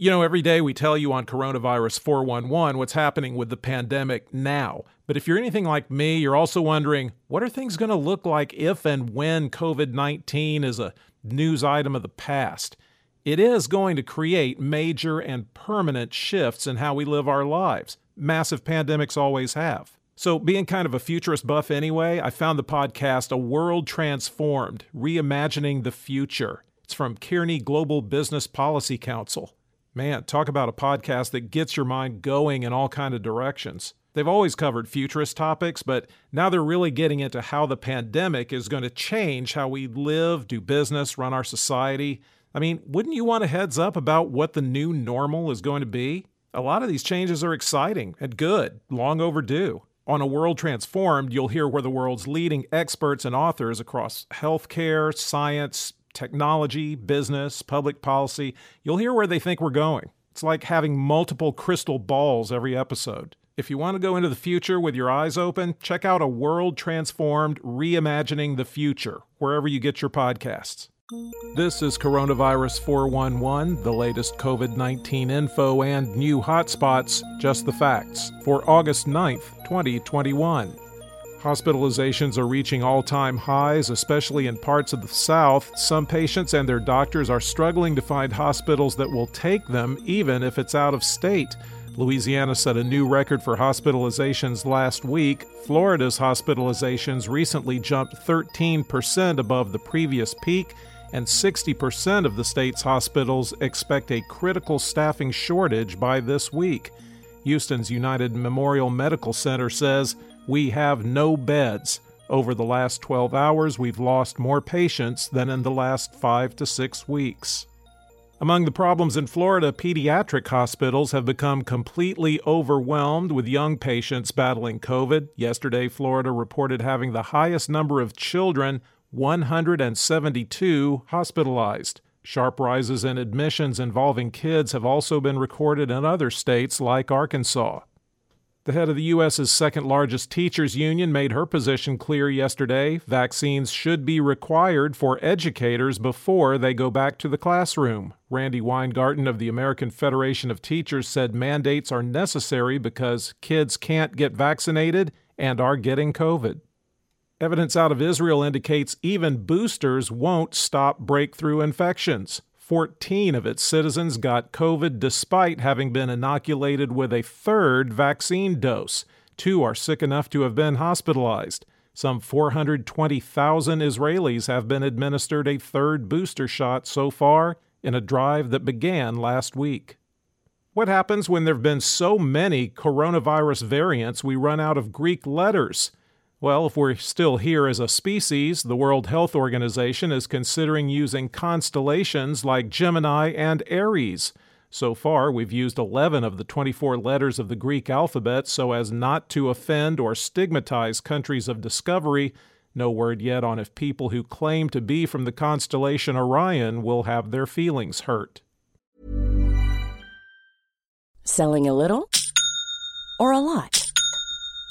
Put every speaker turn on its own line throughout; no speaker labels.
You know, every day we tell you on Coronavirus 411 what's happening with the pandemic now. But if you're anything like me, you're also wondering what are things going to look like if and when COVID 19 is a news item of the past? It is going to create major and permanent shifts in how we live our lives. Massive pandemics always have. So, being kind of a futurist buff anyway, I found the podcast A World Transformed Reimagining the Future. It's from Kearney Global Business Policy Council. Man, talk about a podcast that gets your mind going in all kind of directions. They've always covered futurist topics, but now they're really getting into how the pandemic is going to change how we live, do business, run our society. I mean, wouldn't you want a heads up about what the new normal is going to be? A lot of these changes are exciting and good, long overdue. On A World Transformed, you'll hear where the world's leading experts and authors across healthcare, science, technology, business, public policy. You'll hear where they think we're going. It's like having multiple crystal balls every episode. If you want to go into the future with your eyes open, check out A World Transformed Reimagining the Future, wherever you get your podcasts. This is Coronavirus 411, the latest COVID 19 info and new hotspots, just the facts, for August 9th, 2021. Hospitalizations are reaching all time highs, especially in parts of the South. Some patients and their doctors are struggling to find hospitals that will take them, even if it's out of state. Louisiana set a new record for hospitalizations last week. Florida's hospitalizations recently jumped 13% above the previous peak, and 60% of the state's hospitals expect a critical staffing shortage by this week. Houston's United Memorial Medical Center says we have no beds. Over the last 12 hours, we've lost more patients than in the last five to six weeks. Among the problems in Florida, pediatric hospitals have become completely overwhelmed with young patients battling COVID. Yesterday, Florida reported having the highest number of children, 172, hospitalized. Sharp rises in admissions involving kids have also been recorded in other states like Arkansas. The head of the U.S.'s second largest teachers union made her position clear yesterday. Vaccines should be required for educators before they go back to the classroom. Randi Weingarten of the American Federation of Teachers said mandates are necessary because kids can't get vaccinated and are getting COVID. Evidence out of Israel indicates even boosters won't stop breakthrough infections. 14 of its citizens got COVID despite having been inoculated with a third vaccine dose. Two are sick enough to have been hospitalized. Some 420,000 Israelis have been administered a third booster shot so far in a drive that began last week. What happens when there have been so many coronavirus variants we run out of Greek letters? Well, if we're still here as a species, the World Health Organization is considering using constellations like Gemini and Aries. So far, we've used 11 of the 24 letters of the Greek alphabet so as not to offend or stigmatize countries of discovery. No word yet on if people who claim to be from the constellation Orion will have their feelings hurt.
Selling a little or a lot?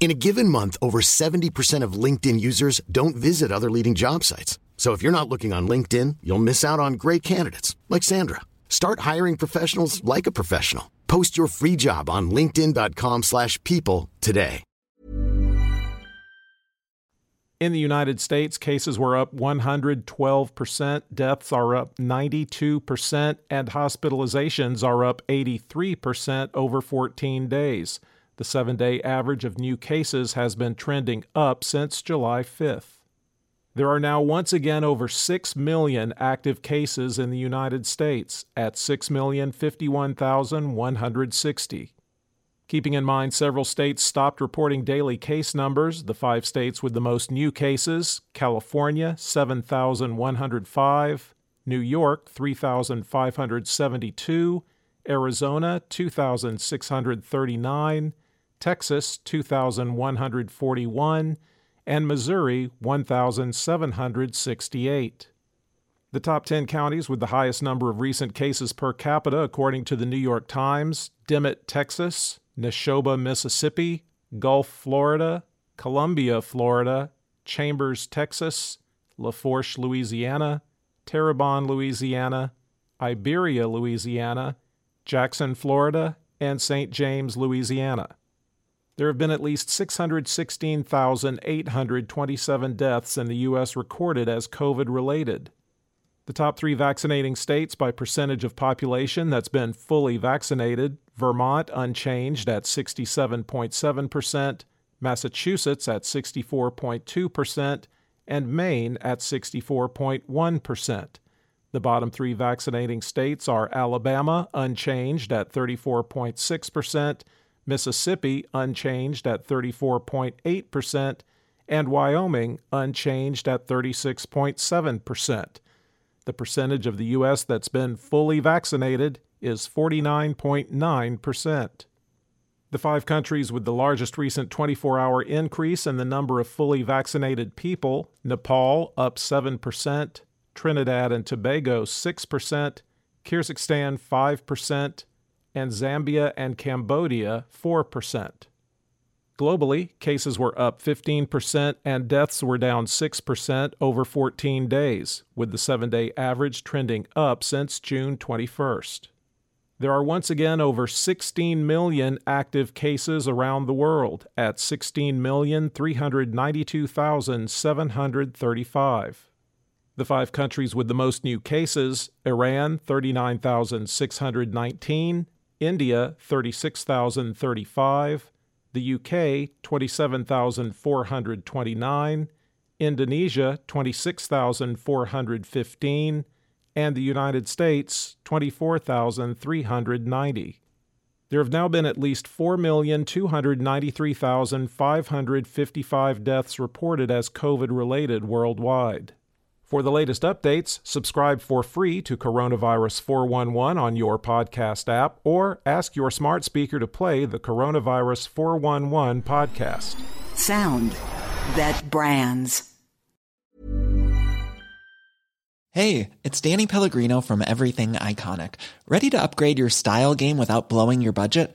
In a given month, over 70% of LinkedIn users don't visit other leading job sites. So if you're not looking on LinkedIn, you'll miss out on great candidates like Sandra. Start hiring professionals like a professional. Post your free job on linkedin.com/people today.
In the United States, cases were up 112%, deaths are up 92%, and hospitalizations are up 83% over 14 days. The seven day average of new cases has been trending up since July 5th. There are now once again over 6 million active cases in the United States at 6,051,160. Keeping in mind several states stopped reporting daily case numbers, the five states with the most new cases California, 7,105, New York, 3,572, Arizona, 2,639, Texas 2,141, and Missouri 1,768. The top 10 counties with the highest number of recent cases per capita, according to the New York Times Dimmit, Texas, Neshoba, Mississippi, Gulf, Florida, Columbia, Florida, Chambers, Texas, Lafourche, Louisiana, Terrebonne, Louisiana, Iberia, Louisiana, Jackson, Florida, and St. James, Louisiana. There have been at least 616,827 deaths in the U.S. recorded as COVID related. The top three vaccinating states by percentage of population that's been fully vaccinated Vermont unchanged at 67.7%, Massachusetts at 64.2%, and Maine at 64.1%. The bottom three vaccinating states are Alabama unchanged at 34.6%, Mississippi unchanged at 34.8%, and Wyoming unchanged at 36.7%. The percentage of the U.S. that's been fully vaccinated is 49.9%. The five countries with the largest recent 24 hour increase in the number of fully vaccinated people Nepal up 7%, Trinidad and Tobago 6%, Kyrgyzstan 5%, and Zambia and Cambodia 4%. Globally, cases were up 15% and deaths were down 6% over 14 days, with the seven day average trending up since June 21st. There are once again over 16 million active cases around the world at 16,392,735. The five countries with the most new cases Iran, 39,619, India 36,035, the UK 27,429, Indonesia 26,415, and the United States 24,390. There have now been at least 4,293,555 deaths reported as COVID related worldwide. For the latest updates, subscribe for free to Coronavirus 411 on your podcast app or ask your smart speaker to play the Coronavirus 411 podcast.
Sound that brands.
Hey, it's Danny Pellegrino from Everything Iconic. Ready to upgrade your style game without blowing your budget?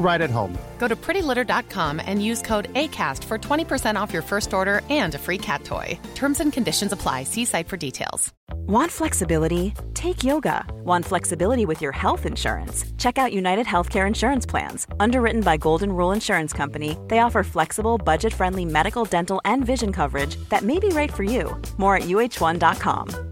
right at home.
Go to prettylitter.com and use code ACAST for 20% off your first order and a free cat toy. Terms and conditions apply. See site for details.
Want flexibility? Take yoga. Want flexibility with your health insurance? Check out United Healthcare Insurance Plans. Underwritten by Golden Rule Insurance Company, they offer flexible, budget friendly medical, dental, and vision coverage that may be right for you. More at uh1.com.